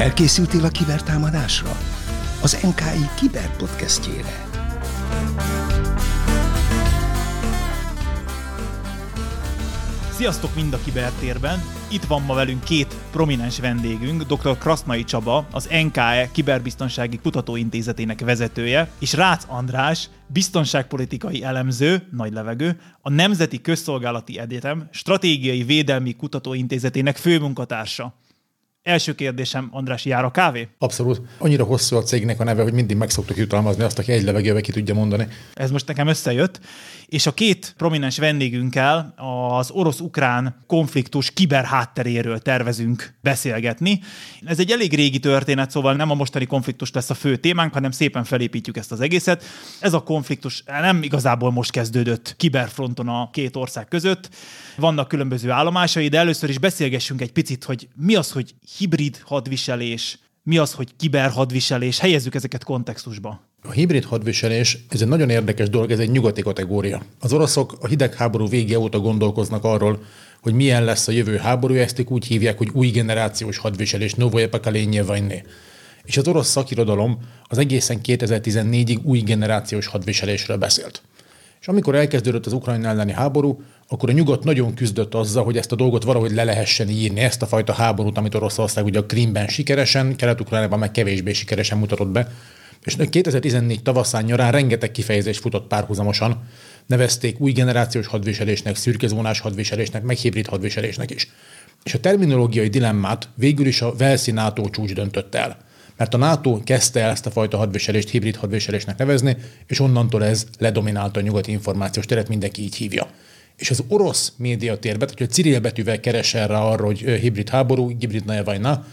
Felkészültél a kibertámadásra? Az NKI kiberpodcastjére. Sziasztok mind a kibertérben! Itt van ma velünk két prominens vendégünk, dr. Krasznai Csaba, az NKE Kiberbiztonsági Kutatóintézetének vezetője, és Rácz András, biztonságpolitikai elemző, nagy levegő, a Nemzeti Közszolgálati Egyetem Stratégiai Védelmi Kutatóintézetének főmunkatársa. Első kérdésem, András, jár a kávé? Abszolút. Annyira hosszú a cégnek a neve, hogy mindig meg szoktuk jutalmazni azt, aki egy levegőbe ki tudja mondani. Ez most nekem összejött. És a két prominens vendégünkkel az orosz-ukrán konfliktus kiberhátteréről tervezünk beszélgetni. Ez egy elég régi történet, szóval nem a mostani konfliktus lesz a fő témánk, hanem szépen felépítjük ezt az egészet. Ez a konfliktus nem igazából most kezdődött kiberfronton a két ország között. Vannak különböző állomásai, de először is beszélgessünk egy picit, hogy mi az, hogy hibrid hadviselés, mi az, hogy kiberhadviselés, helyezzük ezeket kontextusba. A hibrid hadviselés, ez egy nagyon érdekes dolog, ez egy nyugati kategória. Az oroszok a hidegháború vége óta gondolkoznak arról, hogy milyen lesz a jövő háború, ezt úgy hívják, hogy új generációs hadviselés, novoje pokolenie vajné. És az orosz szakirodalom az egészen 2014-ig új generációs hadviselésről beszélt. És amikor elkezdődött az Ukrajna elleni háború, akkor a nyugat nagyon küzdött azzal, hogy ezt a dolgot valahogy le lehessen írni, ezt a fajta háborút, amit Oroszország ugye a Krimben sikeresen, Kelet-Ukrajnában meg kevésbé sikeresen mutatott be. És 2014 tavaszán nyarán rengeteg kifejezés futott párhuzamosan, nevezték új generációs hadviselésnek, szürkezónás hadviselésnek, meg hibrid hadviselésnek is. És a terminológiai dilemmát végül is a Velszi NATO csúcs döntött el. Mert a NATO kezdte el ezt a fajta hadviselést hibrid hadviselésnek nevezni, és onnantól ez ledominálta a nyugati információs teret, mindenki így hívja és az orosz médiatérben, hogyha Cyril betűvel keres erre arra, hogy hibrid háború, hibrid vajna,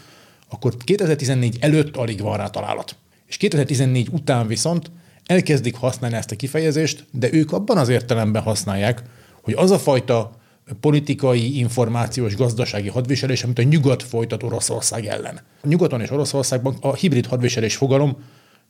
akkor 2014 előtt alig van rá találat. És 2014 után viszont elkezdik használni ezt a kifejezést, de ők abban az értelemben használják, hogy az a fajta politikai, információs, gazdasági hadviselés, amit a nyugat folytat Oroszország ellen. A nyugaton és Oroszországban a hibrid hadviselés fogalom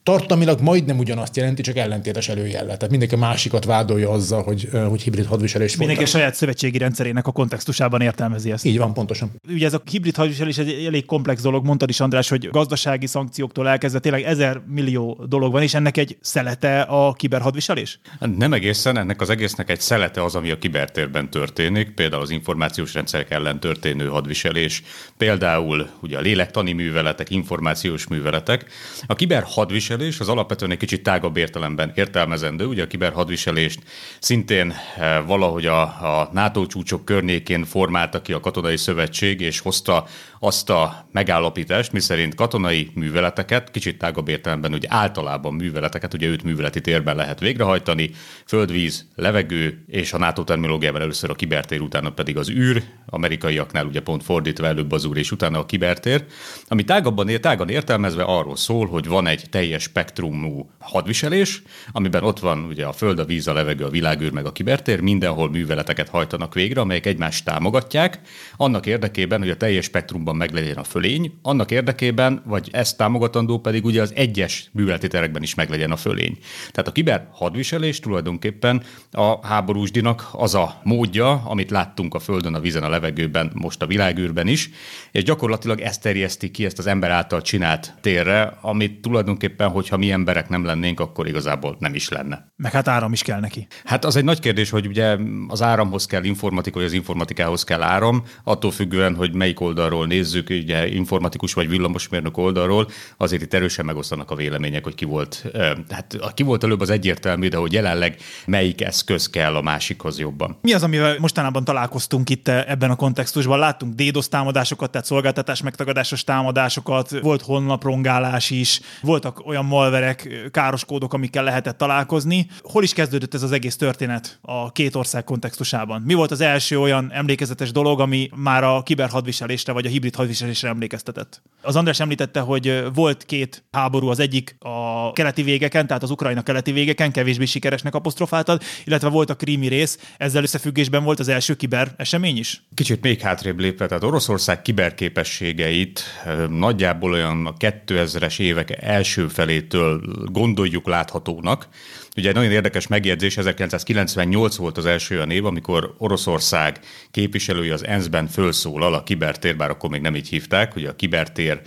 tartalmilag majdnem ugyanazt jelenti, csak ellentétes előjellel. Tehát mindenki másikat vádolja azzal, hogy, hogy hibrid hadviselés Mindenki a saját szövetségi rendszerének a kontextusában értelmezi ezt. Így van, pontosan. Ugye ez a hibrid hadviselés egy elég komplex dolog, mondtad is András, hogy gazdasági szankcióktól elkezdve tényleg ezer millió dolog van, és ennek egy szelete a kiberhadviselés? Nem egészen, ennek az egésznek egy szelete az, ami a kibertérben történik, például az információs rendszerek ellen történő hadviselés, például ugye a lélektani műveletek, információs műveletek. A kiberhadviselés hadviselés az alapvetően egy kicsit tágabb értelemben értelmezendő. Ugye a kiberhadviselést szintén eh, valahogy a, a NATO csúcsok környékén formálta ki a katonai szövetség, és hozta azt a megállapítást, miszerint katonai műveleteket, kicsit tágabb értelemben, ugye általában műveleteket, ugye őt műveleti térben lehet végrehajtani, földvíz, levegő, és a NATO terminológiával először a kibertér, utána pedig az űr, amerikaiaknál ugye pont fordítva előbb az úr, és utána a kibertér, ami tágabban, tágan értelmezve arról szól, hogy van egy teljes spektrumú hadviselés, amiben ott van ugye a föld, a víz, a levegő, a világűr, meg a kibertér, mindenhol műveleteket hajtanak végre, amelyek egymást támogatják, annak érdekében, hogy a teljes spektrumban meglegyen a fölény, annak érdekében, vagy ezt támogatandó pedig ugye az egyes műveleti terekben is meglegyen a fölény. Tehát a kiber hadviselés tulajdonképpen a háborúsdinak az a módja, amit láttunk a földön, a vízen, a levegőben, most a világűrben is, és gyakorlatilag ezt terjeszti ki ezt az ember által csinált térre, amit tulajdonképpen hogyha mi emberek nem lennénk, akkor igazából nem is lenne. Meg hát áram is kell neki. Hát az egy nagy kérdés, hogy ugye az áramhoz kell informatika, vagy az informatikához kell áram, attól függően, hogy melyik oldalról nézzük, ugye informatikus vagy villamosmérnök oldalról, azért itt erősen megosztanak a vélemények, hogy ki volt, hát ki volt előbb az egyértelmű, de hogy jelenleg melyik eszköz kell a másikhoz jobban. Mi az, amivel mostanában találkoztunk itt ebben a kontextusban? Láttunk DDoS támadásokat, tehát szolgáltatás megtagadásos támadásokat, volt honlaprongálás is, voltak olyan malverek, káros kódok, amikkel lehetett találkozni. Hol is kezdődött ez az egész történet a két ország kontextusában? Mi volt az első olyan emlékezetes dolog, ami már a kiberhadviselésre vagy a hibrid hadviselésre emlékeztetett? Az András említette, hogy volt két háború, az egyik a keleti végeken, tehát az Ukrajna keleti végeken, kevésbé sikeresnek apostrofáltad, illetve volt a krími rész, ezzel összefüggésben volt az első kiber esemény is? Kicsit még hátrébb lépve, tehát Oroszország kiberképességeit nagyjából olyan a 2000-es évek első felétől gondoljuk láthatónak. Ugye egy nagyon érdekes megjegyzés, 1998 volt az első olyan év, amikor Oroszország képviselője az ENSZ-ben fölszólal a kibertér, bár akkor még nem így hívták, ugye a kibertér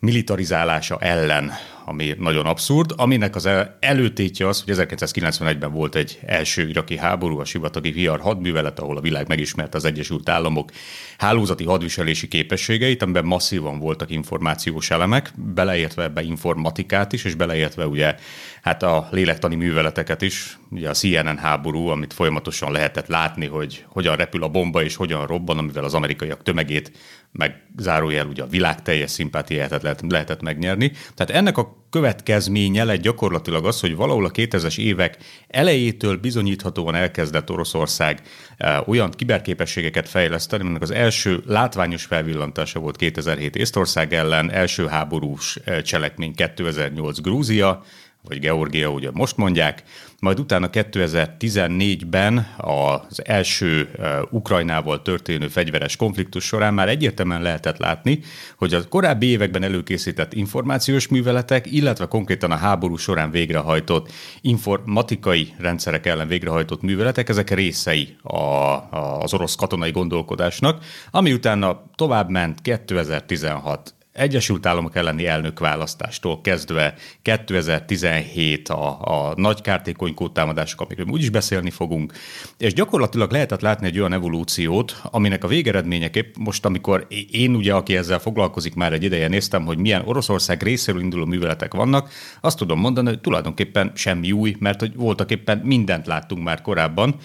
militarizálása ellen, ami nagyon abszurd, aminek az előtétje az, hogy 1991-ben volt egy első iraki háború, a sivatagi vihar hadművelet, ahol a világ megismerte az Egyesült Államok hálózati hadviselési képességeit, amiben masszívan voltak információs elemek, beleértve ebbe informatikát is, és beleértve ugye hát a lélektani műveleteket is, ugye a CNN háború, amit folyamatosan lehetett látni, hogy hogyan repül a bomba és hogyan robban, amivel az amerikaiak tömegét meg zárójel ugye a világ teljes szimpátiáját lehet, lehetett megnyerni. Tehát ennek a következménye lett gyakorlatilag az, hogy valahol a 2000-es évek elejétől bizonyíthatóan elkezdett Oroszország eh, olyan kiberképességeket fejleszteni, aminek az első látványos felvillantása volt 2007 Észtország ellen, első háborús eh, cselekmény 2008 Grúzia, vagy Georgia, ugye most mondják, majd utána 2014-ben az első Ukrajnával történő fegyveres konfliktus során már egyértelműen lehetett látni, hogy a korábbi években előkészített információs műveletek, illetve konkrétan a háború során végrehajtott informatikai rendszerek ellen végrehajtott műveletek, ezek részei a, a, az orosz katonai gondolkodásnak, ami utána tovább ment 2016 Egyesült Államok elleni elnökválasztástól kezdve 2017 a, a nagy kártékony kódtámadások, amikről úgyis beszélni fogunk, és gyakorlatilag lehetett látni egy olyan evolúciót, aminek a végeredményeképp most, amikor én ugye, aki ezzel foglalkozik már egy ideje, néztem, hogy milyen Oroszország részéről induló műveletek vannak, azt tudom mondani, hogy tulajdonképpen semmi új, mert hogy voltak éppen mindent láttunk már korábban,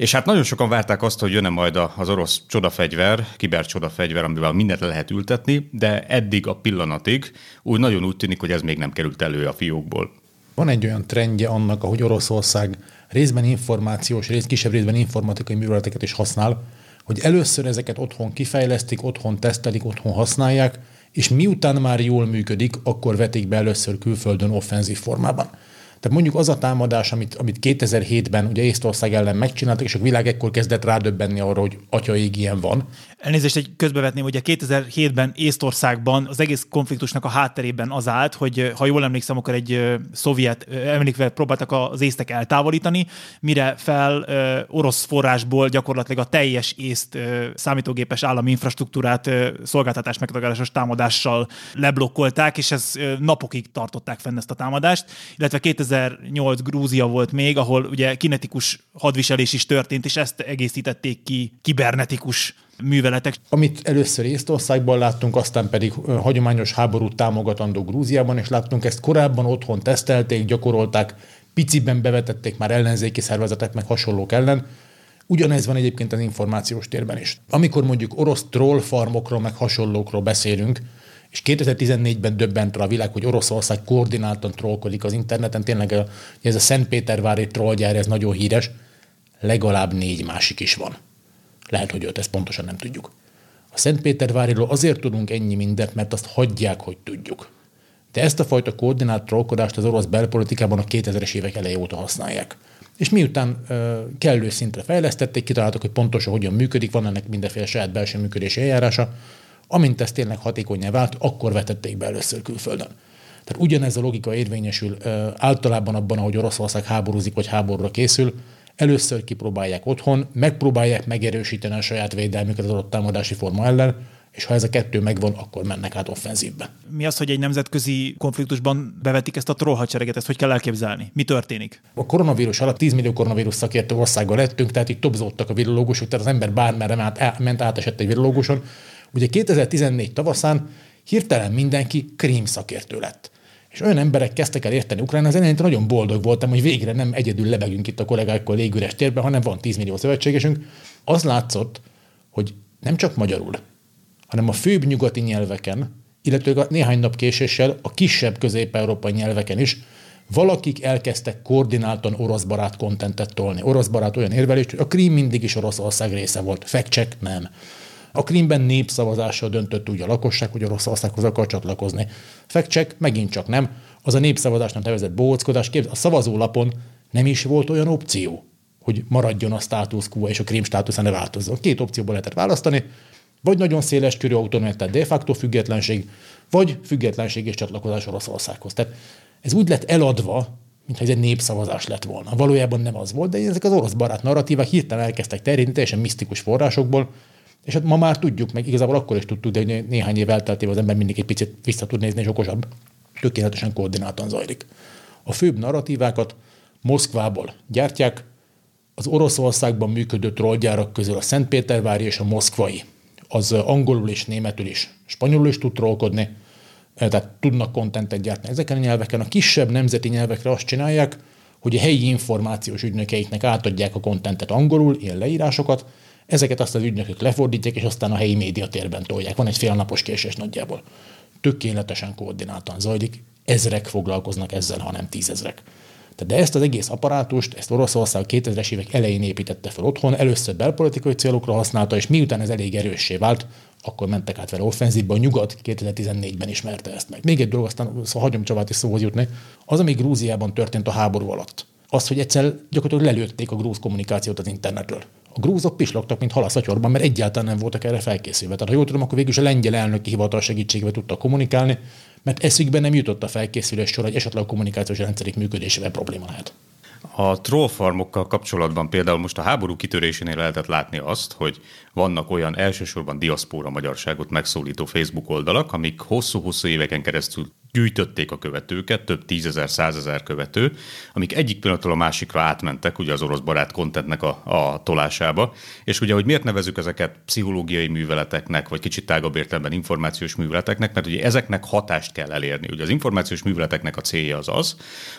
és hát nagyon sokan várták azt, hogy jönne majd az orosz csodafegyver, kiber csodafegyver, amivel mindent le lehet ültetni, de eddig a pillanatig úgy nagyon úgy tűnik, hogy ez még nem került elő a fiókból. Van egy olyan trendje annak, ahogy Oroszország részben információs, rész, kisebb részben informatikai műveleteket is használ, hogy először ezeket otthon kifejlesztik, otthon tesztelik, otthon használják, és miután már jól működik, akkor vetik be először külföldön offenzív formában. Tehát mondjuk az a támadás, amit, amit 2007-ben ugye Észtország ellen megcsináltak, és a világ ekkor kezdett rádöbbenni arra, hogy atyaig ilyen van. Elnézést, egy közbevetném, ugye 2007-ben Észtországban az egész konfliktusnak a hátterében az állt, hogy ha jól emlékszem, akkor egy szovjet emlékvet próbáltak az észtek eltávolítani, mire fel orosz forrásból gyakorlatilag a teljes észt számítógépes állami infrastruktúrát szolgáltatás megtagadásos támadással leblokkolták, és ez napokig tartották fenn ezt a támadást, illetve 2008 Grúzia volt még, ahol ugye kinetikus hadviselés is történt, és ezt egészítették ki kibernetikus műveletek. Amit először Észtországban láttunk, aztán pedig hagyományos háborút támogatandó Grúziában, és láttunk ezt korábban otthon tesztelték, gyakorolták, piciben bevetették már ellenzéki szervezetek, meg hasonlók ellen. Ugyanez van egyébként az információs térben is. Amikor mondjuk orosz trollfarmokról, meg hasonlókról beszélünk, és 2014-ben döbbent rá a világ, hogy Oroszország koordináltan trollkodik az interneten, tényleg ez a Szentpétervári trollgyár, ez nagyon híres, legalább négy másik is van. Lehet, hogy őt ezt pontosan nem tudjuk. A Szentpéterváriról azért tudunk ennyi mindent, mert azt hagyják, hogy tudjuk. De ezt a fajta koordinált trollkodást az orosz belpolitikában a 2000-es évek eleje óta használják. És miután ö, kellő szintre fejlesztették, kitaláltak, hogy pontosan hogyan működik, van ennek mindenféle saját belső működési eljárása, amint ez tényleg hatékonyá vált, akkor vetették be először külföldön. Tehát ugyanez a logika érvényesül általában abban, ahogy Oroszország háborúzik vagy háborúra készül, Először kipróbálják otthon, megpróbálják megerősíteni a saját védelmüket az adott támadási forma ellen, és ha ez a kettő megvan, akkor mennek át offenzívbe. Mi az, hogy egy nemzetközi konfliktusban bevetik ezt a trollhadsereget, ezt hogy kell elképzelni? Mi történik? A koronavírus alatt 10 millió koronavírus szakértő országgal lettünk, tehát itt tobzódtak a virológusok, tehát az ember bármerre ment átesett egy virológuson. Ugye 2014 tavaszán hirtelen mindenki krím szakértő lett. És olyan emberek kezdtek el érteni Ukrajna, az elején nagyon boldog voltam, hogy végre nem egyedül lebegünk itt a kollégákkal légüres térben, hanem van 10 millió szövetségesünk. Az látszott, hogy nem csak magyarul, hanem a főbb nyugati nyelveken, illetve néhány nap késéssel a kisebb közép-európai nyelveken is valakik elkezdtek koordináltan orosz barát kontentet tolni. Orosz barát olyan érvelést, hogy a Krím mindig is Oroszország része volt. Fact nem. A Krímben népszavazással döntött úgy a lakosság, hogy Oroszországhoz akar csatlakozni. Fekcsek megint csak nem. Az a népszavazásnak nevezett bóckodás, a szavazólapon nem is volt olyan opció, hogy maradjon a status quo és a Krím státusza ne változzon. Két opcióból lehetett választani, vagy nagyon széles körű autonómia, tehát de facto függetlenség, vagy függetlenség és csatlakozás Oroszországhoz. Tehát ez úgy lett eladva, mintha ez egy népszavazás lett volna. Valójában nem az volt, de ezek az orosz barát narratívák hirtelen elkezdtek terjedni teljesen misztikus forrásokból, És hát ma már tudjuk, meg igazából akkor is tudtuk, de néhány év elteltével az ember mindig egy picit vissza tud nézni, és okosabb. Tökéletesen koordináltan zajlik. A főbb narratívákat Moszkvából gyártják, az Oroszországban működő trollgyárak közül a Szentpétervári és a moszkvai, az angolul és németül is, spanyolul is tud trollkodni, tehát tudnak kontentet gyártani ezeken a nyelveken. A kisebb nemzeti nyelvekre azt csinálják, hogy a helyi információs ügynökeiknek átadják a kontentet angolul, ilyen leírásokat, ezeket azt az ügynökök lefordítják, és aztán a helyi médiatérben tolják. Van egy félnapos késés nagyjából. Tökéletesen koordináltan zajlik, ezrek foglalkoznak ezzel, hanem tízezrek. De ezt az egész apparátust, ezt Oroszország 2000-es évek elején építette fel otthon, először belpolitikai célokra használta, és miután ez elég erőssé vált, akkor mentek át vele offenzívba. A nyugat 2014-ben ismerte ezt meg. Még egy dolog, aztán szóval hagyom Csavát is szóhoz jutni. Az, ami Grúziában történt a háború alatt, az, hogy egyszer gyakorlatilag lelőtték a grúz kommunikációt az internetről. A grúzok pislogtak, mint halaszatyorban, mert egyáltalán nem voltak erre felkészülve. Tehát, ha jól tudom, akkor végül is a lengyel elnöki hivatal segítségével tudtak kommunikálni, mert eszükbe nem jutott a felkészülés sor, hogy esetleg a kommunikációs rendszerik működésével probléma lehet. A trollfarmokkal kapcsolatban például most a háború kitörésénél lehetett látni azt, hogy vannak olyan elsősorban diaszpóra magyarságot megszólító Facebook oldalak, amik hosszú-hosszú éveken keresztül gyűjtötték a követőket, több tízezer, százezer követő, amik egyik pillanatról a másikra átmentek ugye az orosz barát kontentnek a, a tolásába. És ugye, hogy miért nevezük ezeket pszichológiai műveleteknek, vagy kicsit tágabb értelemben információs műveleteknek, mert ugye ezeknek hatást kell elérni. Ugye az információs műveleteknek a célja az az,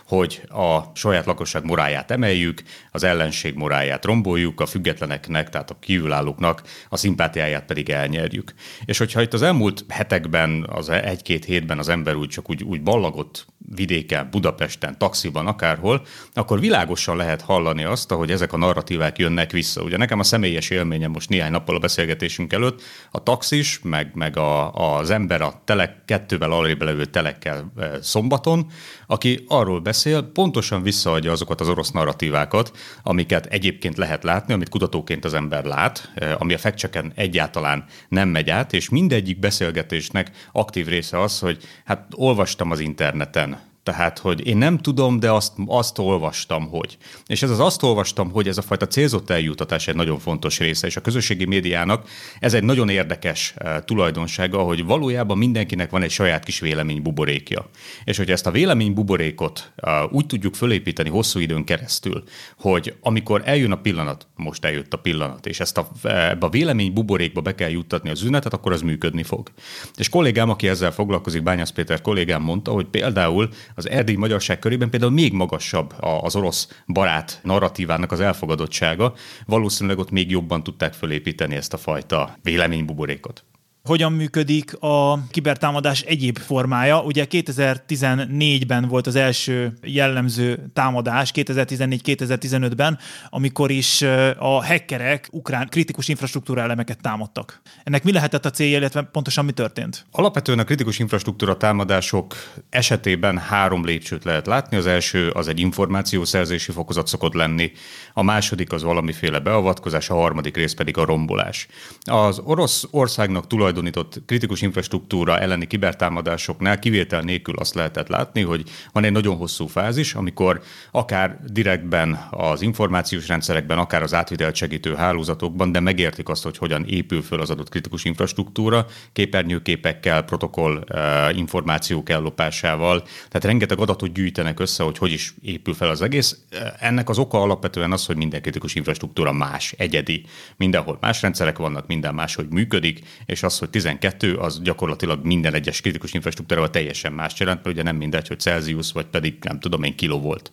hogy a saját lakosság moráját emeljük, az ellenség moráját romboljuk, a függetleneknek, tehát a kívülállóknak a szimpátiáját pedig elnyerjük. És hogyha itt az elmúlt hetekben, az egy-két hétben az ember úgy csak úgy, úgy ballagott vidéken, Budapesten, taxiban, akárhol, akkor világosan lehet hallani azt, hogy ezek a narratívák jönnek vissza. Ugye nekem a személyes élményem most néhány nappal a beszélgetésünk előtt, a taxis, meg, meg a, az ember a telek, kettővel alébb levő telekkel e, szombaton, aki arról beszél, pontosan visszaadja azokat az orosz narratívákat, amiket egyébként lehet látni, amit kutatóként az ember lát, e, ami a fekcseken egyáltalán nem megy át, és mindegyik beszélgetésnek aktív része az, hogy hát olvastam az interneten, tehát, hogy én nem tudom, de azt, azt olvastam, hogy. És ez az azt olvastam, hogy ez a fajta célzott eljutatás egy nagyon fontos része, és a közösségi médiának ez egy nagyon érdekes uh, tulajdonsága, hogy valójában mindenkinek van egy saját kis véleménybuborékja. És hogy ezt a véleménybuborékot uh, úgy tudjuk fölépíteni hosszú időn keresztül, hogy amikor eljön a pillanat, most eljött a pillanat, és ezt a, ebbe a véleménybuborékba be kell juttatni az üzenetet, akkor az működni fog. És kollégám, aki ezzel foglalkozik, Bányász Péter kollégám mondta, hogy például az erdélyi magyarság körében például még magasabb az orosz barát narratívának az elfogadottsága, valószínűleg ott még jobban tudták fölépíteni ezt a fajta véleménybuborékot hogyan működik a kibertámadás egyéb formája. Ugye 2014-ben volt az első jellemző támadás, 2014-2015-ben, amikor is a hackerek ukrán kritikus infrastruktúra elemeket támadtak. Ennek mi lehetett a célja, illetve pontosan mi történt? Alapvetően a kritikus infrastruktúra támadások esetében három lépcsőt lehet látni. Az első az egy információszerzési fokozat szokott lenni, a második az valamiféle beavatkozás, a harmadik rész pedig a rombolás. Az orosz országnak tulaj tulajdonított kritikus infrastruktúra elleni kibertámadásoknál kivétel nélkül azt lehetett látni, hogy van egy nagyon hosszú fázis, amikor akár direktben az információs rendszerekben, akár az átvitelt segítő hálózatokban, de megértik azt, hogy hogyan épül föl az adott kritikus infrastruktúra, képernyőképekkel, protokoll eh, információk ellopásával, tehát rengeteg adatot gyűjtenek össze, hogy hogy is épül fel az egész. Ennek az oka alapvetően az, hogy minden kritikus infrastruktúra más, egyedi. Mindenhol más rendszerek vannak, minden máshogy működik, és az, hogy 12, az gyakorlatilag minden egyes kritikus infrastruktúrával teljesen más jelent, mert ugye nem mindegy, hogy Celsius vagy pedig nem tudom én kiló volt.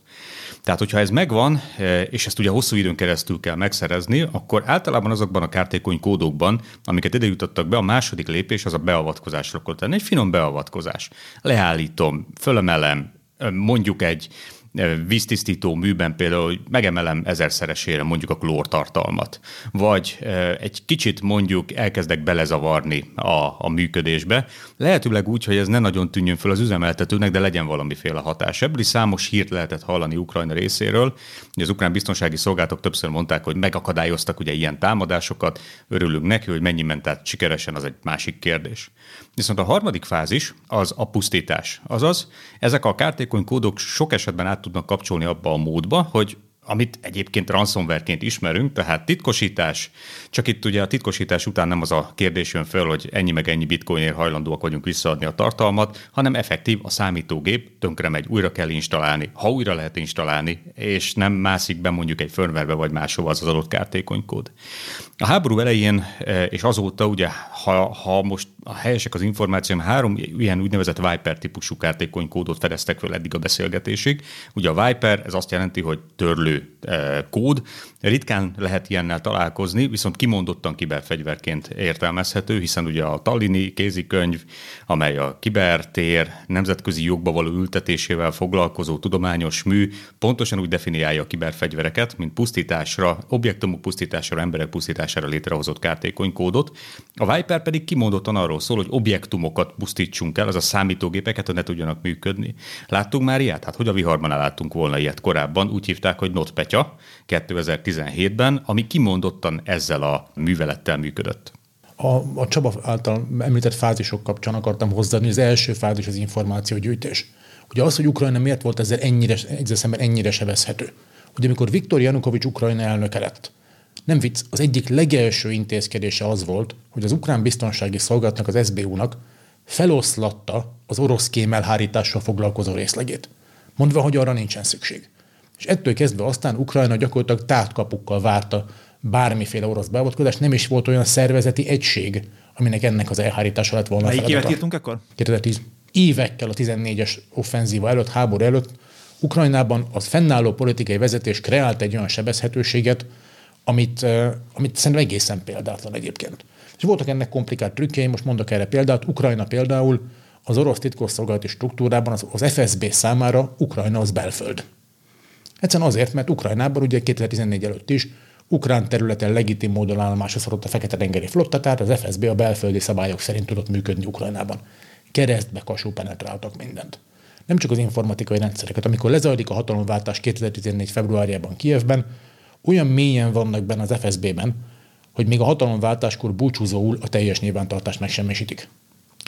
Tehát, hogyha ez megvan, e, és ezt ugye hosszú időn keresztül kell megszerezni, akkor általában azokban a kártékony kódokban, amiket ide jutottak be, a második lépés az a beavatkozásra tenni. Egy finom beavatkozás. Leállítom, fölemelem, mondjuk egy víztisztító műben például megemelem ezerszeresére mondjuk a klórtartalmat, vagy egy kicsit mondjuk elkezdek belezavarni a, a működésbe, lehetőleg úgy, hogy ez ne nagyon tűnjön föl az üzemeltetőnek, de legyen valamiféle hatás. Ebből is számos hírt lehetett hallani Ukrajna részéről, hogy az ukrán biztonsági szolgálatok többször mondták, hogy megakadályoztak ugye ilyen támadásokat, örülünk neki, hogy mennyi ment át sikeresen, az egy másik kérdés. Viszont a harmadik fázis az a pusztítás. Azaz, ezek a kártékony kódok sok esetben át tudnak kapcsolni abba a módba, hogy amit egyébként ransomwareként ismerünk, tehát titkosítás, csak itt ugye a titkosítás után nem az a kérdés jön föl, hogy ennyi meg ennyi bitcoinért hajlandóak vagyunk visszaadni a tartalmat, hanem effektív a számítógép tönkre megy, újra kell installálni, ha újra lehet installálni, és nem mászik be mondjuk egy firmware vagy máshova az az adott kártékonykód. A háború elején e, és azóta ugye, ha, ha most a helyesek az információm, három ilyen úgynevezett Viper típusú kártékonykódot fedeztek fel eddig a beszélgetésig. Ugye a Viper, ez azt jelenti, hogy törlő kód. Ritkán lehet ilyennel találkozni, viszont kimondottan kiberfegyverként értelmezhető, hiszen ugye a Tallini kézikönyv, amely a kibertér nemzetközi jogba való ültetésével foglalkozó tudományos mű, pontosan úgy definiálja a kiberfegyvereket, mint pusztításra, objektumok pusztításra, emberek pusztításra megoldására létrehozott kártékony kódot. A Viper pedig kimondottan arról szól, hogy objektumokat pusztítsunk el, az a számítógépeket, hogy ne tudjanak működni. Láttunk már ilyet? Hát hogy a viharban láttunk volna ilyet korábban? Úgy hívták, hogy NotPetya 2017-ben, ami kimondottan ezzel a művelettel működött. A, a Csaba által említett fázisok kapcsán akartam hozzáadni, az első fázis az információgyűjtés. Ugye az, hogy Ukrajna miért volt ezzel ennyire, ezzel szemben ennyire sebezhető. Ugye amikor Viktor Janukovics Ukrajna elnöke lett, nem vicc, az egyik legelső intézkedése az volt, hogy az ukrán biztonsági szolgálatnak, az SBU-nak feloszlatta az orosz kémelhárítással foglalkozó részlegét, mondva, hogy arra nincsen szükség. És ettől kezdve aztán Ukrajna gyakorlatilag tártkapukkal várta bármiféle orosz beavatkozást, nem is volt olyan szervezeti egység, aminek ennek az elhárítása lett volna. Melyik évet írtunk akkor? 2010. Évekkel a 14-es offenzíva előtt, háború előtt Ukrajnában az fennálló politikai vezetés kreált egy olyan sebezhetőséget, amit, amit szerintem egészen példátlan egyébként. És voltak ennek komplikált trükkjei, most mondok erre példát. Ukrajna például az orosz titkosszolgálati struktúrában az, az FSB számára Ukrajna az belföld. Egyszerűen azért, mert Ukrajnában ugye 2014 előtt is ukrán területen legitim módon állomásra szorult a Fekete-tengeri flotta, tehát az FSB a belföldi szabályok szerint tudott működni Ukrajnában. Keresztbe kasú penetráltak mindent. Nem csak az informatikai rendszereket. Amikor lezajlik a hatalomváltás 2014. februárjában Kievben, olyan mélyen vannak benne az FSB-ben, hogy még a hatalomváltáskor búcsúzóul a teljes nyilvántartást megsemmisítik.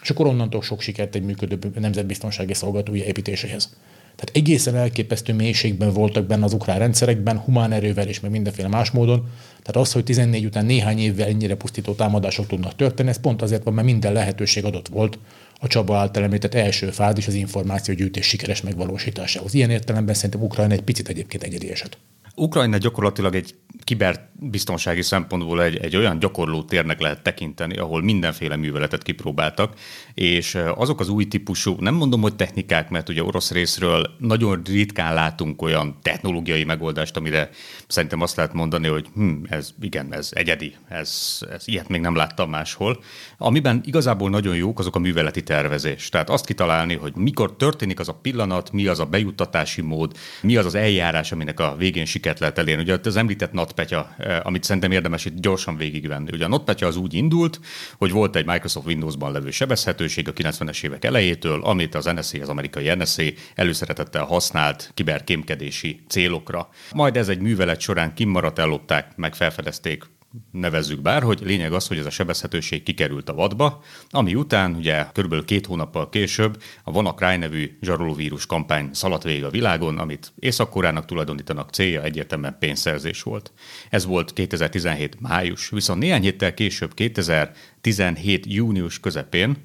És akkor onnantól sok sikert egy működő nemzetbiztonsági szolgáltatói építéséhez. Tehát egészen elképesztő mélységben voltak benne az ukrán rendszerekben, humán erővel és meg mindenféle más módon. Tehát az, hogy 14 után néhány évvel ennyire pusztító támadások tudnak történni, ez pont azért van, mert minden lehetőség adott volt a Csaba által említett első fázis az információgyűjtés sikeres megvalósításához. Ilyen értelemben szerintem Ukrajna egy picit egyébként egyedi eset. Ukrajna gyakorlatilag egy kiberbiztonsági szempontból egy, egy olyan gyakorló térnek lehet tekinteni, ahol mindenféle műveletet kipróbáltak, és azok az új típusú, nem mondom, hogy technikák, mert ugye orosz részről nagyon ritkán látunk olyan technológiai megoldást, amire szerintem azt lehet mondani, hogy hm, ez igen, ez egyedi, ez, ez ilyet még nem láttam máshol. Amiben igazából nagyon jók azok a műveleti tervezés. Tehát azt kitalálni, hogy mikor történik az a pillanat, mi az a bejuttatási mód, mi az az eljárás, aminek a végén sikert lehet elérni. Ugye az említett NotPetya, eh, amit szerintem érdemes itt gyorsan végigvenni. Ugye a NotPetya az úgy indult, hogy volt egy Microsoft Windows-ban levő sebezhetőség a 90-es évek elejétől, amit az NSA, az amerikai NSA előszeretettel használt kiberkémkedési célokra. Majd ez egy művelet során kimaradt, ellopták, meg felfedezték nevezzük bár, hogy lényeg az, hogy ez a sebezhetőség kikerült a vadba, ami után ugye körülbelül két hónappal később a WannaCry nevű zsarolóvírus kampány szaladt végig a világon, amit Észak-Koreának tulajdonítanak célja egyértelműen pénzszerzés volt. Ez volt 2017 május, viszont néhány héttel később 2017 június közepén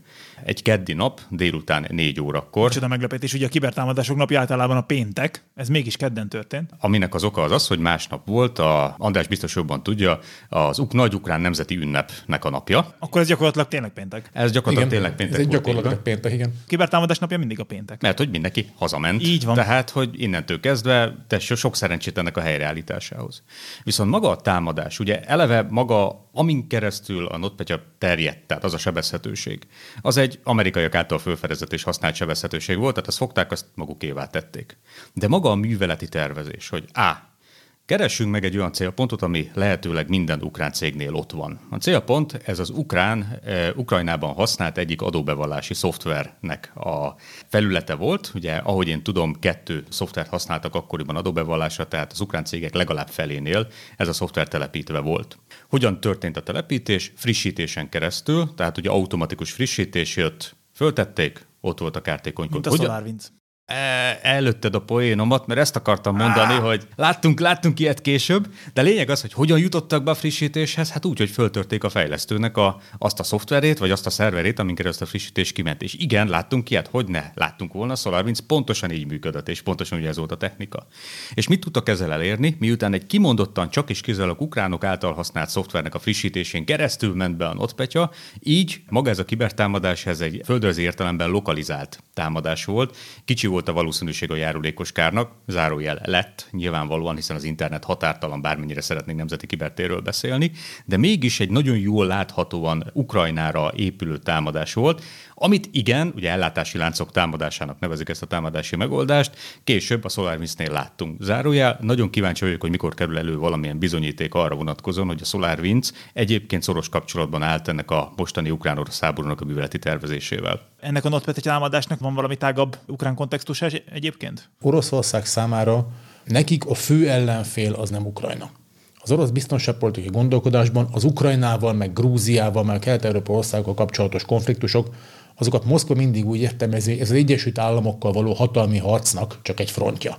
egy keddi nap, délután négy órakor. Csoda meglepetés, ugye a kibertámadások napja általában a péntek, ez mégis kedden történt. Aminek az oka az az, hogy másnap volt, a András biztos jobban tudja, az uk nagy ukrán nemzeti ünnepnek a napja. Akkor ez gyakorlatilag tényleg péntek. Ez gyakorlatilag igen, tényleg péntek. Ez egy gyakorlatilag péntek, igen. Kibertámadás napja mindig a péntek. Mert hogy mindenki hazament. Így van. Tehát, hogy innentől kezdve te sok szerencsét ennek a helyreállításához. Viszont maga a támadás, ugye eleve maga amin keresztül a NotPetya terjedt, tehát az a sebezhetőség, az egy amerikaiak által fölfedezett és használt sebezhetőség volt, tehát azt fogták, azt magukévá tették. De maga a műveleti tervezés, hogy A. Keressünk meg egy olyan célpontot, ami lehetőleg minden ukrán cégnél ott van. A célpont ez az ukrán, eh, Ukrajnában használt egyik adóbevallási szoftvernek a felülete volt. Ugye, ahogy én tudom, kettő szoftvert használtak akkoriban adóbevallásra, tehát az ukrán cégek legalább felénél ez a szoftver telepítve volt. Hogyan történt a telepítés? Frissítésen keresztül, tehát ugye automatikus frissítés jött, föltették, ott volt a kártékony Mint a E, előtted a poénomat, mert ezt akartam mondani, ah. hogy láttunk, láttunk ilyet később, de lényeg az, hogy hogyan jutottak be a frissítéshez, hát úgy, hogy föltörték a fejlesztőnek a, azt a szoftverét, vagy azt a szerverét, amin keresztül a frissítés kiment. És igen, láttunk ilyet, hogy ne láttunk volna, SolarWinds pontosan így működött, és pontosan ugye ez volt a technika. És mit tudtak ezzel elérni, miután egy kimondottan csak is kizárólag ukránok által használt szoftvernek a frissítésén keresztül ment be a notpetya, így maga ez a kibertámadás ez egy földrajzi értelemben lokalizált támadás volt. Kicsi volt a valószínűség a járulékos kárnak, zárójel lett nyilvánvalóan, hiszen az internet határtalan, bármennyire szeretnénk nemzeti kibertérről beszélni, de mégis egy nagyon jól láthatóan Ukrajnára épülő támadás volt, amit igen, ugye ellátási láncok támadásának nevezik ezt a támadási megoldást, később a SolarWinds-nél láttunk. Zárójel, nagyon kíváncsi vagyok, hogy mikor kerül elő valamilyen bizonyíték arra vonatkozóan, hogy a SolarWinds egyébként szoros kapcsolatban állt ennek a mostani ukrán-orosz a műveleti tervezésével. Ennek a NotPetya támadásnak van valami tágabb ukrán kontextus egyébként? Oroszország számára nekik a fő ellenfél az nem Ukrajna. Az orosz biztonságpolitikai gondolkodásban az Ukrajnával, meg Grúziával, meg kelet-európa országokkal kapcsolatos konfliktusok azokat Moszkva mindig úgy értelmezi, ez az Egyesült Államokkal való hatalmi harcnak csak egy frontja.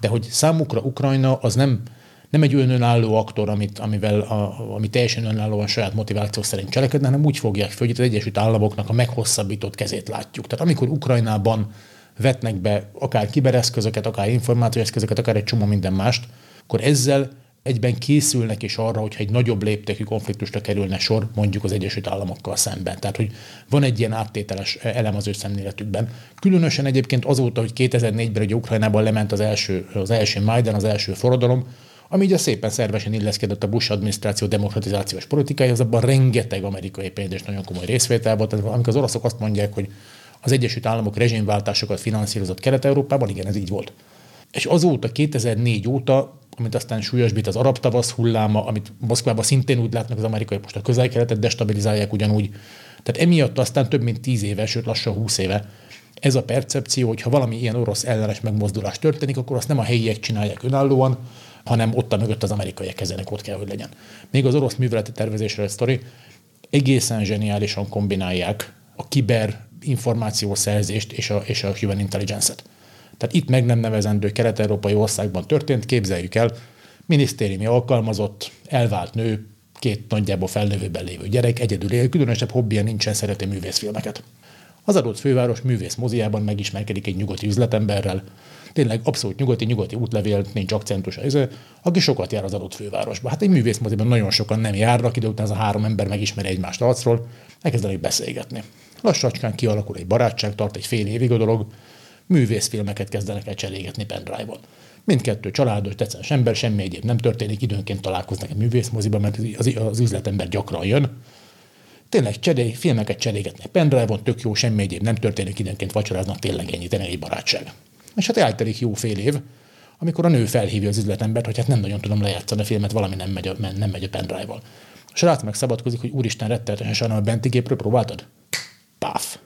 De hogy számukra Ukrajna az nem, nem egy önálló aktor, amit, amivel a, ami teljesen önállóan saját motiváció szerint cselekedne, hanem úgy fogják fel, hogy az Egyesült Államoknak a meghosszabbított kezét látjuk. Tehát amikor Ukrajnában vetnek be akár kibereszközöket, akár információeszközöket, akár egy csomó minden mást, akkor ezzel egyben készülnek is arra, hogyha egy nagyobb léptékű konfliktusra kerülne sor, mondjuk az Egyesült Államokkal szemben. Tehát, hogy van egy ilyen áttételes elem az ő szemléletükben. Különösen egyébként azóta, hogy 2004-ben ugye Ukrajnában lement az első, az első Majdan, az első forradalom, ami ugye szépen szervesen illeszkedett a Bush adminisztráció demokratizációs politikája, abban rengeteg amerikai pénz és nagyon komoly részvétel volt. Tehát, amikor az oroszok azt mondják, hogy az Egyesült Államok rezsimváltásokat finanszírozott Kelet-Európában, igen, ez így volt. És azóta, 2004 óta amit aztán súlyosbít az arab tavasz hulláma, amit Moszkvában szintén úgy látnak az amerikai most a közel-keletet destabilizálják ugyanúgy. Tehát emiatt aztán több mint tíz éve, sőt lassan húsz éve ez a percepció, hogy ha valami ilyen orosz ellenes megmozdulás történik, akkor azt nem a helyiek csinálják önállóan, hanem ott a mögött az amerikaiak kezenek, ott kell, hogy legyen. Még az orosz műveleti tervezésre sztori egészen zseniálisan kombinálják a kiber információszerzést és a, és a human intelligence-et. Tehát itt meg nem nevezendő kelet-európai országban történt, képzeljük el, minisztériumi alkalmazott, elvált nő, két nagyjából felnővőben lévő gyerek, egyedül él, különösebb hobbija nincsen, szereti művészfilmeket. Az adott főváros művész moziában megismerkedik egy nyugati üzletemberrel, tényleg abszolút nyugati, nyugati útlevél, nincs akcentus, ez, aki sokat jár az adott fővárosba. Hát egy művész moziban nagyon sokan nem járnak, ide után az a három ember megismeri egymást arcról, elkezdenek beszélgetni. Lassacskán kialakul egy barátság, tart egy fél évig a dolog, művészfilmeket kezdenek el cserégetni pendrive-on. Mindkettő családos, tetszes ember, semmi egyéb nem történik, időnként találkoznak egy művészmoziban, mert az, az üzletember gyakran jön. Tényleg cseré, filmeket cserégetnek pendrive-on, tök jó, semmi egyéb nem történik, időnként vacsoráznak, tényleg ennyi, tényleg egy barátság. És hát eltelik jó fél év, amikor a nő felhívja az üzletembert, hogy hát nem nagyon tudom lejátszani a filmet, valami nem megy a, nem megy a pendrive-val. A srác meg szabadkozik, hogy úristen, rettenetesen sajnálom, a benti gépről próbáltad? Páf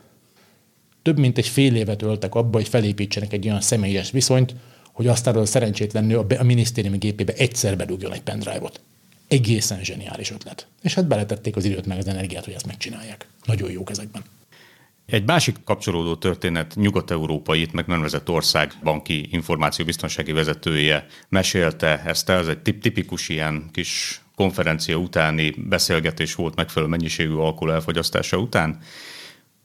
több mint egy fél évet öltek abba, hogy felépítsenek egy olyan személyes viszonyt, hogy aztán a szerencsétlen nő a minisztériumi gépébe egyszer bedugjon egy pendrive-ot. Egészen zseniális ötlet. És hát beletették az időt meg az energiát, hogy ezt megcsinálják. Nagyon jók ezekben. Egy másik kapcsolódó történet nyugat-európai, itt meg nevezett ország banki információbiztonsági vezetője mesélte ezt el, ez egy tipikus ilyen kis konferencia utáni beszélgetés volt megfelelő mennyiségű alkohol elfogyasztása után,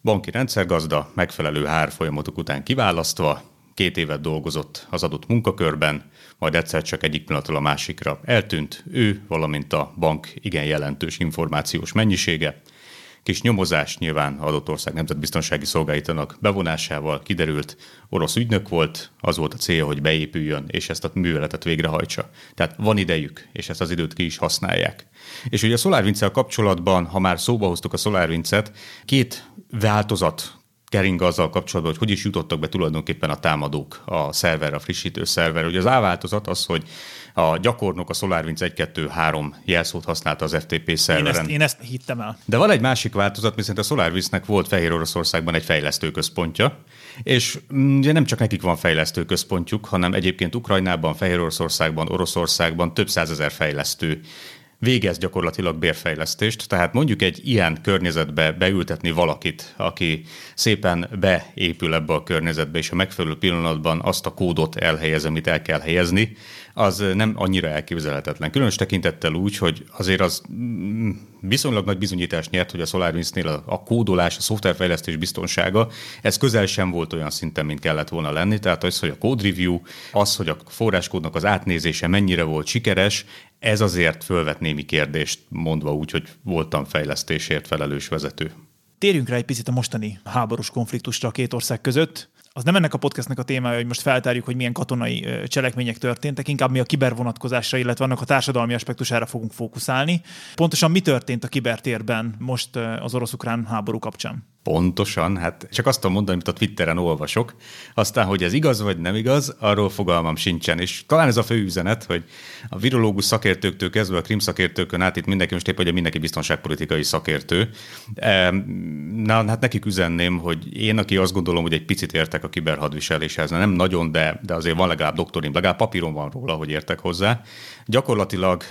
Banki rendszergazda megfelelő folyamatok után kiválasztva, két évet dolgozott az adott munkakörben, majd egyszer csak egyik pillanatról a másikra eltűnt ő, valamint a bank igen jelentős információs mennyisége. Kis nyomozás nyilván adott ország nemzetbiztonsági szolgálatának bevonásával kiderült, orosz ügynök volt, az volt a célja, hogy beépüljön, és ezt a műveletet végrehajtsa. Tehát van idejük, és ezt az időt ki is használják. És ugye a SolarWinds kapcsolatban, ha már szóba hoztuk a SolarWinds-et, két változat kering azzal kapcsolatban, hogy hogy is jutottak be tulajdonképpen a támadók a szerverre, a frissítő szerver. Ugye az A változat az, hogy a gyakornok a SolarWinds 1-2-3 jelszót használta az FTP szerveren. Én ezt, én ezt hittem el. De van egy másik változat, viszont a SolarWindsnek volt Fehér Oroszországban egy fejlesztőközpontja, és ugye nem csak nekik van fejlesztőközpontjuk, hanem egyébként Ukrajnában, Fehér Oroszországban, Oroszországban több százezer fejlesztő végez gyakorlatilag bérfejlesztést, tehát mondjuk egy ilyen környezetbe beültetni valakit, aki szépen beépül ebbe a környezetbe, és a megfelelő pillanatban azt a kódot elhelyez, amit el kell helyezni, az nem annyira elképzelhetetlen. Különös tekintettel úgy, hogy azért az mm, viszonylag nagy bizonyítást nyert, hogy a SolarWinds-nél a kódolás, a szoftverfejlesztés biztonsága, ez közel sem volt olyan szinten, mint kellett volna lenni. Tehát az, hogy a code review, az, hogy a forráskódnak az átnézése mennyire volt sikeres, ez azért fölvet némi kérdést, mondva úgy, hogy voltam fejlesztésért felelős vezető. Térjünk rá egy picit a mostani háborús konfliktusra a két ország között az nem ennek a podcastnek a témája, hogy most feltárjuk, hogy milyen katonai cselekmények történtek, inkább mi a kibervonatkozásra, illetve annak a társadalmi aspektusára fogunk fókuszálni. Pontosan mi történt a kibertérben most az orosz-ukrán háború kapcsán? Pontosan, hát csak azt tudom mondani, amit a Twitteren olvasok. Aztán, hogy ez igaz vagy nem igaz, arról fogalmam sincsen. És talán ez a fő üzenet, hogy a virológus szakértőktől kezdve a krim szakértőkön át itt mindenki most épp, hogy mindenki biztonságpolitikai szakértő. Na, hát nekik üzenném, hogy én, aki azt gondolom, hogy egy picit értek a kiberhadviseléshez, nem nagyon, de, de azért van legalább doktorim, legalább papíron van róla, hogy értek hozzá. Gyakorlatilag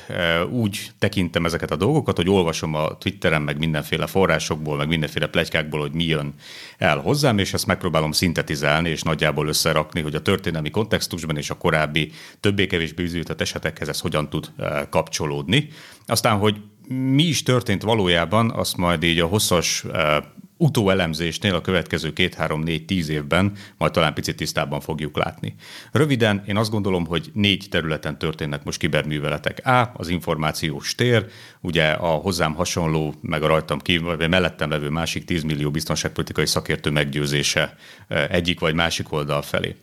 úgy tekintem ezeket a dolgokat, hogy olvasom a Twitteren, meg mindenféle forrásokból, meg mindenféle plegykákból, hogy mi jön el hozzám, és ezt megpróbálom szintetizálni és nagyjából összerakni, hogy a történelmi kontextusban és a korábbi többé-kevésbé üzültett esetekhez ez hogyan tud eh, kapcsolódni. Aztán, hogy mi is történt valójában, azt majd így a hosszas eh, utóelemzésnél a következő két, három, négy, tíz évben majd talán picit tisztában fogjuk látni. Röviden én azt gondolom, hogy négy területen történnek most kiberműveletek. A, az információs tér, ugye a hozzám hasonló, meg a rajtam kívül, vagy mellettem levő másik 10 millió biztonságpolitikai szakértő meggyőzése eh, egyik vagy másik oldal felé.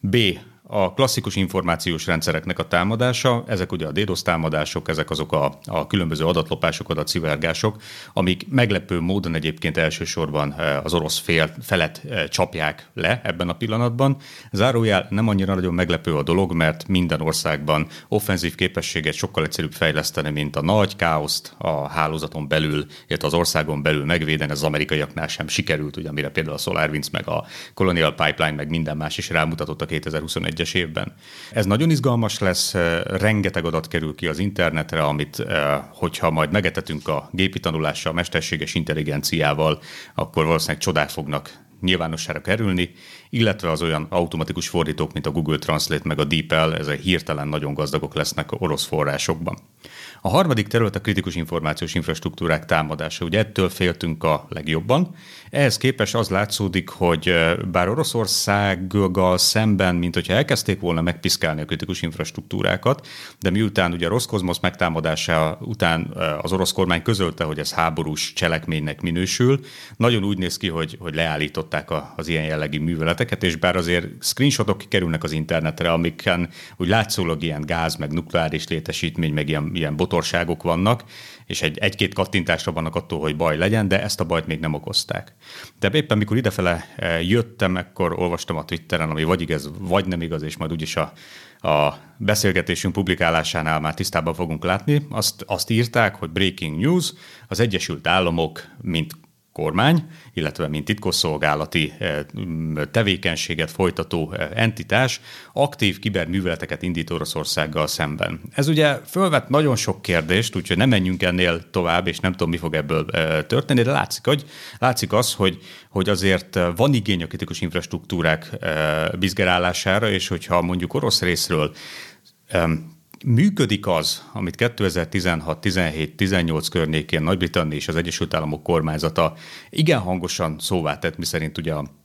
B a klasszikus információs rendszereknek a támadása, ezek ugye a DDoS támadások, ezek azok a, a különböző adatlopások, adatszivárgások, amik meglepő módon egyébként elsősorban eh, az orosz fél felett eh, csapják le ebben a pillanatban. Zárójel nem annyira nagyon meglepő a dolog, mert minden országban offenzív képességet sokkal egyszerűbb fejleszteni, mint a nagy káoszt a hálózaton belül, illetve az országon belül megvédeni, az amerikaiaknál sem sikerült, ugye, amire például a SolarWinds, meg a Colonial Pipeline, meg minden más is rámutatott a 2021 2021-es évben. Ez nagyon izgalmas lesz, eh, rengeteg adat kerül ki az internetre, amit, eh, hogyha majd megetetünk a gépi tanulással, a mesterséges intelligenciával, akkor valószínűleg csodák fognak nyilvánosságra kerülni, illetve az olyan automatikus fordítók, mint a Google Translate meg a DeepL, ezek hirtelen nagyon gazdagok lesznek orosz forrásokban. A harmadik terület a kritikus információs infrastruktúrák támadása. Ugye ettől féltünk a legjobban. Ehhez képest az látszódik, hogy bár Oroszországgal szemben, mint hogyha elkezdték volna megpiszkálni a kritikus infrastruktúrákat, de miután ugye Roszkozmosz megtámadása után az orosz kormány közölte, hogy ez háborús cselekménynek minősül, nagyon úgy néz ki, hogy, hogy leállították az ilyen jellegű műveleteket, és bár azért screenshotok kikerülnek az internetre, amiken úgy látszólag ilyen gáz, meg nukleáris létesítmény, meg ilyen, ilyen botorságok vannak, és egy, egy-két kattintásra vannak attól, hogy baj legyen, de ezt a bajt még nem okozták. De éppen mikor idefele eh, jöttem, akkor olvastam a Twitteren, ami vagy igaz, vagy nem igaz, és majd úgyis a, a beszélgetésünk publikálásánál már tisztában fogunk látni. Azt, azt írták, hogy breaking news, az Egyesült Államok, mint kormány, illetve mint titkosszolgálati eh, tevékenységet folytató eh, entitás aktív kiberműveleteket indít Oroszországgal szemben. Ez ugye fölvet nagyon sok kérdést, úgyhogy nem menjünk ennél tovább, és nem tudom, mi fog ebből eh, történni, de látszik, hogy, látszik az, hogy, hogy azért van igény a kritikus infrastruktúrák bizgerálására, és hogyha mondjuk orosz részről működik az, amit 2016, 17, 18 környékén Nagy-Britannia és az Egyesült Államok kormányzata igen hangosan szóvá tett, miszerint ugye a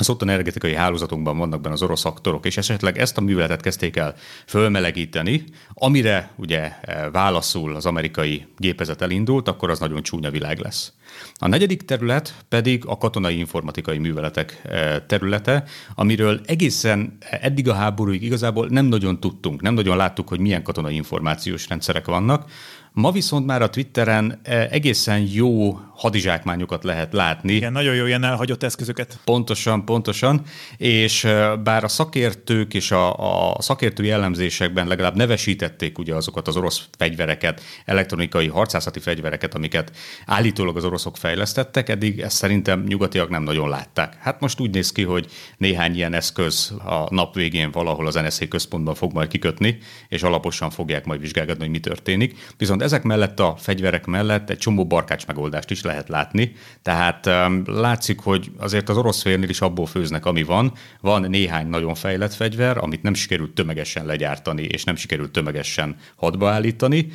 az ott energetikai hálózatunkban vannak benne az orosz aktorok, és esetleg ezt a műveletet kezdték el fölmelegíteni, amire ugye e, válaszul az amerikai gépezet elindult, akkor az nagyon csúnya világ lesz. A negyedik terület pedig a katonai informatikai műveletek e, területe, amiről egészen eddig a háborúig igazából nem nagyon tudtunk, nem nagyon láttuk, hogy milyen katonai információs rendszerek vannak. Ma viszont már a Twitteren e, egészen jó hadizsákmányokat lehet látni. Igen, nagyon jó ilyen elhagyott eszközöket. Pontosan, pontosan, és e, bár a szakértők és a, a szakértői jellemzésekben legalább nevesítették ugye azokat az orosz fegyvereket, elektronikai harcászati fegyvereket, amiket állítólag az oroszok fejlesztettek, eddig ezt szerintem nyugatiak nem nagyon látták. Hát most úgy néz ki, hogy néhány ilyen eszköz a nap végén valahol az NSZ központban fog majd kikötni, és alaposan fogják majd vizsgálgatni, hogy mi történik. Viszont Viszont ezek mellett a fegyverek mellett egy csomó barkács megoldást is lehet látni, tehát um, látszik, hogy azért az orosz félnél is abból főznek, ami van. Van néhány nagyon fejlett fegyver, amit nem sikerült tömegesen legyártani, és nem sikerült tömegesen hadba állítani.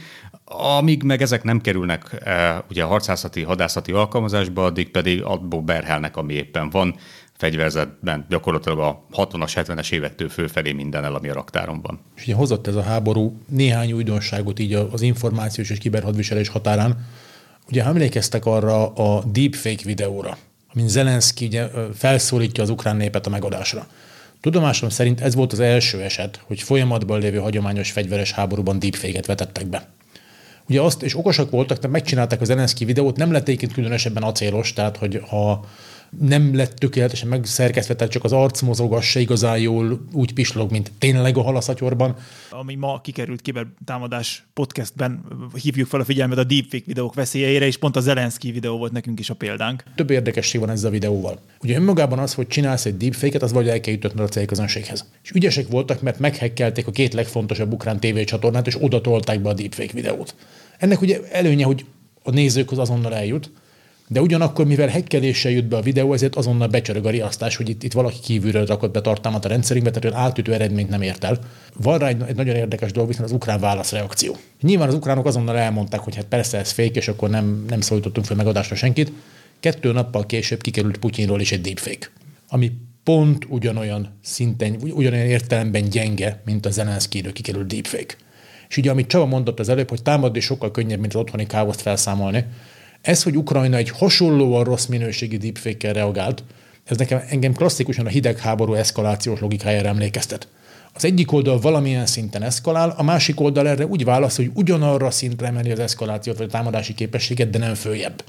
Amíg meg ezek nem kerülnek e, ugye a harcászati, hadászati alkalmazásba, addig pedig abból berhelnek, ami éppen van fegyverzetben gyakorlatilag a 60-as, 70-es évektől fölfelé minden el, ami a raktáron van. És ugye hozott ez a háború néhány újdonságot így az információs és kiberhadviselés határán. Ugye emlékeztek arra a deepfake videóra, amin Zelenszky ugye felszólítja az ukrán népet a megadásra. Tudomásom szerint ez volt az első eset, hogy folyamatban lévő hagyományos fegyveres háborúban deepfake-et vetettek be. Ugye azt, és okosak voltak, tehát megcsinálták az Zelenszky videót, nem lett egyébként különösebben acélos, tehát hogy ha nem lett tökéletesen megszerkesztve, tehát csak az arc mozog, se igazán jól úgy pislog, mint tényleg a halaszatyorban. Ami ma kikerült kibertámadás podcastben, hívjuk fel a figyelmet a deepfake videók veszélyeire, és pont a Zelenszky videó volt nekünk is a példánk. Több érdekesség van ezzel a videóval. Ugye önmagában az, hogy csinálsz egy deepfake-et, az vagy el kell jutatni a célközönséghez. És ügyesek voltak, mert meghekkelték a két legfontosabb ukrán tévécsatornát, és oda tolták be a deepfake videót. Ennek ugye előnye, hogy a nézőkhoz azonnal eljut, de ugyanakkor, mivel hekkeléssel jut be a videó, ezért azonnal becsörög a riasztás, hogy itt, itt valaki kívülről rakott be tartalmat a rendszerünkbe, tehát átütő eredményt nem ért el. Van rá egy, egy nagyon érdekes dolog, viszont az ukrán válaszreakció. Nyilván az ukránok azonnal elmondták, hogy hát persze ez fék, és akkor nem, nem szólítottunk fel megadásra senkit. Kettő nappal később kikerült Putyinról is egy deepfake, ami pont ugyanolyan szinten, ugyanolyan értelemben gyenge, mint a Zelenszkijről kikerült deepfake. És ugye, amit Csaba mondott az előbb, hogy támadni sokkal könnyebb, mint az otthoni káoszt felszámolni, ez, hogy Ukrajna egy hasonlóan rossz minőségi deepfake reagált, ez nekem engem klasszikusan a hidegháború eszkalációs logikájára emlékeztet. Az egyik oldal valamilyen szinten eszkalál, a másik oldal erre úgy válasz, hogy ugyanarra szintre emeli az eszkalációt vagy a támadási képességet, de nem följebb.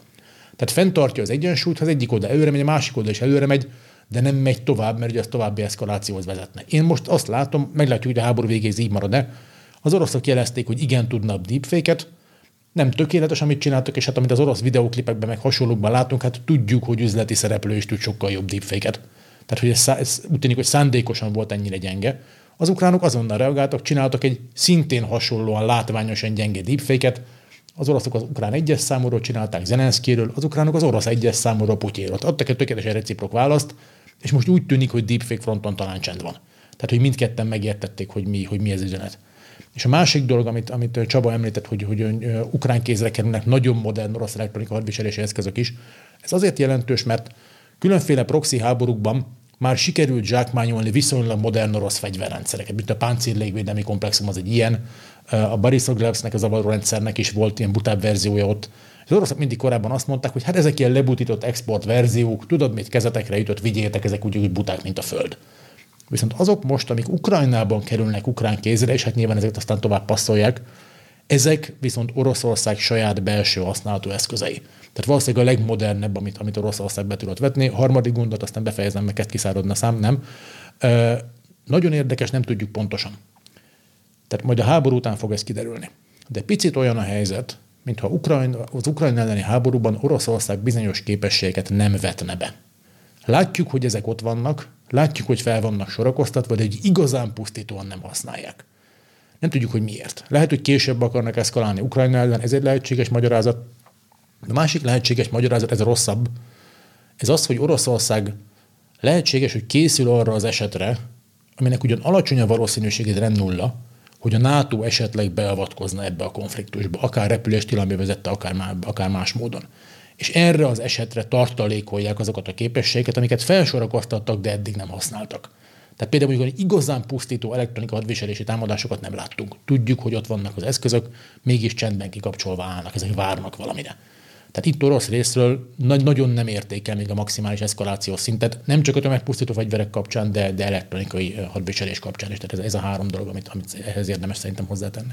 Tehát fenntartja az egyensúlyt, ha az egyik oldal előre megy, a másik oldal is előre megy, de nem megy tovább, mert ugye az további eszkalációhoz vezetne. Én most azt látom, meglátjuk, hogy a háború végéig így marad-e. Az oroszok jelezték, hogy igen tudnak deepfake-et, nem tökéletes, amit csináltak, és hát amit az orosz videóklipekben meg hasonlókban látunk, hát tudjuk, hogy üzleti szereplő is tud sokkal jobb deepfake-et. Tehát, hogy ez, ez úgy tűnik, hogy szándékosan volt ennyire gyenge. Az ukránok azonnal reagáltak, csináltak egy szintén hasonlóan látványosan gyenge deepfake-et, az oroszok az ukrán egyes számúról csinálták Zelenszkiről, az ukránok az orosz egyes számúról Putyéról. Adtak egy tökéletesen reciprok választ, és most úgy tűnik, hogy deepfake fronton talán csend van. Tehát, hogy mindketten megértették, hogy mi, hogy mi ez üzenet. És a másik dolog, amit, amit Csaba említett, hogy, hogy ukrán kézre kerülnek nagyon modern orosz elektronika hadviselési eszközök is, ez azért jelentős, mert különféle proxy háborúkban már sikerült zsákmányolni viszonylag modern orosz fegyverrendszereket, mint a páncél légvédelmi komplexum az egy ilyen, a Borisoglevsnek, az avaró rendszernek is volt ilyen butább verziója ott. Az oroszok mindig korábban azt mondták, hogy hát ezek ilyen lebutított export verziók, tudod, mit kezetekre jutott, vigyétek, ezek úgy, úgy buták, mint a föld. Viszont azok most, amik Ukrajnában kerülnek ukrán kézre, és hát nyilván ezeket aztán tovább passzolják, ezek viszont Oroszország saját belső használatú eszközei. Tehát valószínűleg a legmodernebb, amit, amit Oroszország be tudott vetni. A harmadik gondot aztán befejezem, mert kezd kiszáradni a szám, nem. Ö, nagyon érdekes, nem tudjuk pontosan. Tehát majd a háború után fog ez kiderülni. De picit olyan a helyzet, mintha Ukrajna, az Ukrajna elleni háborúban Oroszország bizonyos képességeket nem vetne be. Látjuk, hogy ezek ott vannak, látjuk, hogy fel vannak sorakoztatva, de egy igazán pusztítóan nem használják. Nem tudjuk, hogy miért. Lehet, hogy később akarnak eszkalálni Ukrajna ellen, ez egy lehetséges magyarázat. A másik lehetséges magyarázat, ez a rosszabb, ez az, hogy Oroszország lehetséges, hogy készül arra az esetre, aminek ugyan alacsony a valószínűsége, de nem nulla, hogy a NATO esetleg beavatkozna ebbe a konfliktusba, akár repüléstilalmi vezette, akár, akár más módon és erre az esetre tartalékolják azokat a képességeket, amiket felsorakoztattak, de eddig nem használtak. Tehát például mondjuk igazán pusztító elektronika hadviselési támadásokat nem láttunk. Tudjuk, hogy ott vannak az eszközök, mégis csendben kikapcsolva állnak, ezek várnak valamire. Tehát itt orosz részről nagy, nagyon nem értékel még a maximális eszkalációs szintet, nem csak a tömegpusztító fegyverek kapcsán, de, de elektronikai hadviselés kapcsán is. Tehát ez, ez a három dolog, amit, amit ehhez érdemes szerintem hozzátenni.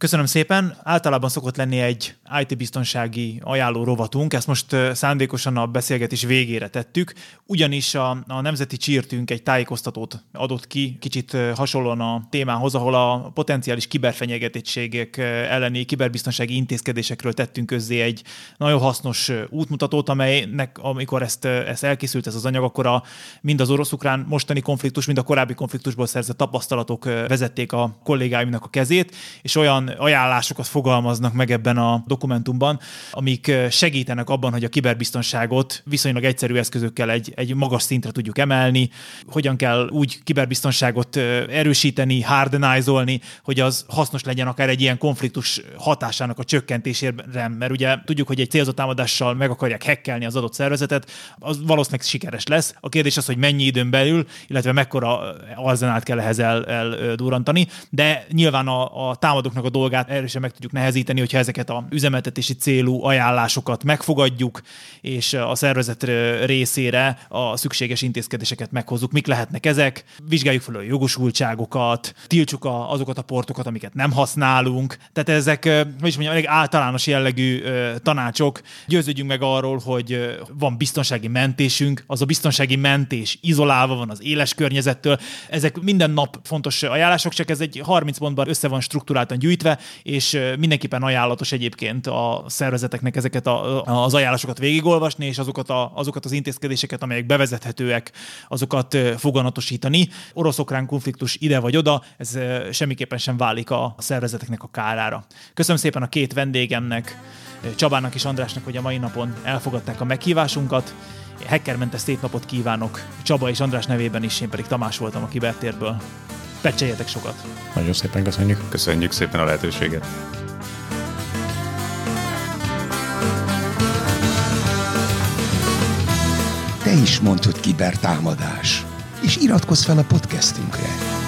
Köszönöm szépen. Általában szokott lenni egy IT-biztonsági ajánló rovatunk, ezt most szándékosan a beszélgetés végére tettük, ugyanis a, a Nemzeti Csírtünk egy tájékoztatót adott ki, kicsit hasonlóan a témához, ahol a potenciális kiberfenyegetettségek elleni kiberbiztonsági intézkedésekről tettünk közzé egy nagyon hasznos útmutatót, amelynek, amikor ezt, ezt elkészült ez az anyag, akkor a, mind az orosz-ukrán mostani konfliktus, mind a korábbi konfliktusból szerzett tapasztalatok vezették a kollégáimnak a kezét, és olyan ajánlásokat fogalmaznak meg ebben a dokumentumban, amik segítenek abban, hogy a kiberbiztonságot viszonylag egyszerű eszközökkel egy, egy magas szintre tudjuk emelni, hogyan kell úgy kiberbiztonságot erősíteni, hardenizolni, hogy az hasznos legyen akár egy ilyen konfliktus hatásának a csökkentésére, mert ugye tudjuk, hogy egy célzott támadással meg akarják hekkelni az adott szervezetet, az valószínűleg sikeres lesz. A kérdés az, hogy mennyi időn belül, illetve mekkora arzenát kell ehhez el, eldurrantani, de nyilván a, a támadóknak a dolgát erősen meg tudjuk nehezíteni, hogyha ezeket a üzemeltetési célú ajánlásokat megfogadjuk, és a szervezet részére a szükséges intézkedéseket meghozzuk. Mik lehetnek ezek? Vizsgáljuk fel a jogosultságokat, tiltsuk a, azokat a portokat, amiket nem használunk. Tehát ezek, hogy is mondjam, elég általános jellegű tanácsok. Győződjünk meg arról, hogy van biztonsági mentésünk, az a biztonsági mentés izolálva van az éles környezettől. Ezek minden nap fontos ajánlások, csak ez egy 30 pontban össze van struktúráltan gyűjtve, és mindenképpen ajánlatos egyébként a szervezeteknek ezeket a, az ajánlásokat végigolvasni, és azokat, a, azokat az intézkedéseket, amelyek bevezethetőek, azokat foganatosítani. Orosz-ukrán konfliktus ide vagy oda, ez semmiképpen sem válik a szervezeteknek a kárára. Köszönöm szépen a két vendégemnek, Csabának és Andrásnak, hogy a mai napon elfogadták a meghívásunkat. Hackermentes szép napot kívánok Csaba és András nevében is, én pedig Tamás voltam a Kibertérből. Pecseljetek sokat! Nagyon szépen köszönjük! Köszönjük szépen a lehetőséget! Te is mondtad kibertámadás, és iratkozz fel a podcastünkre.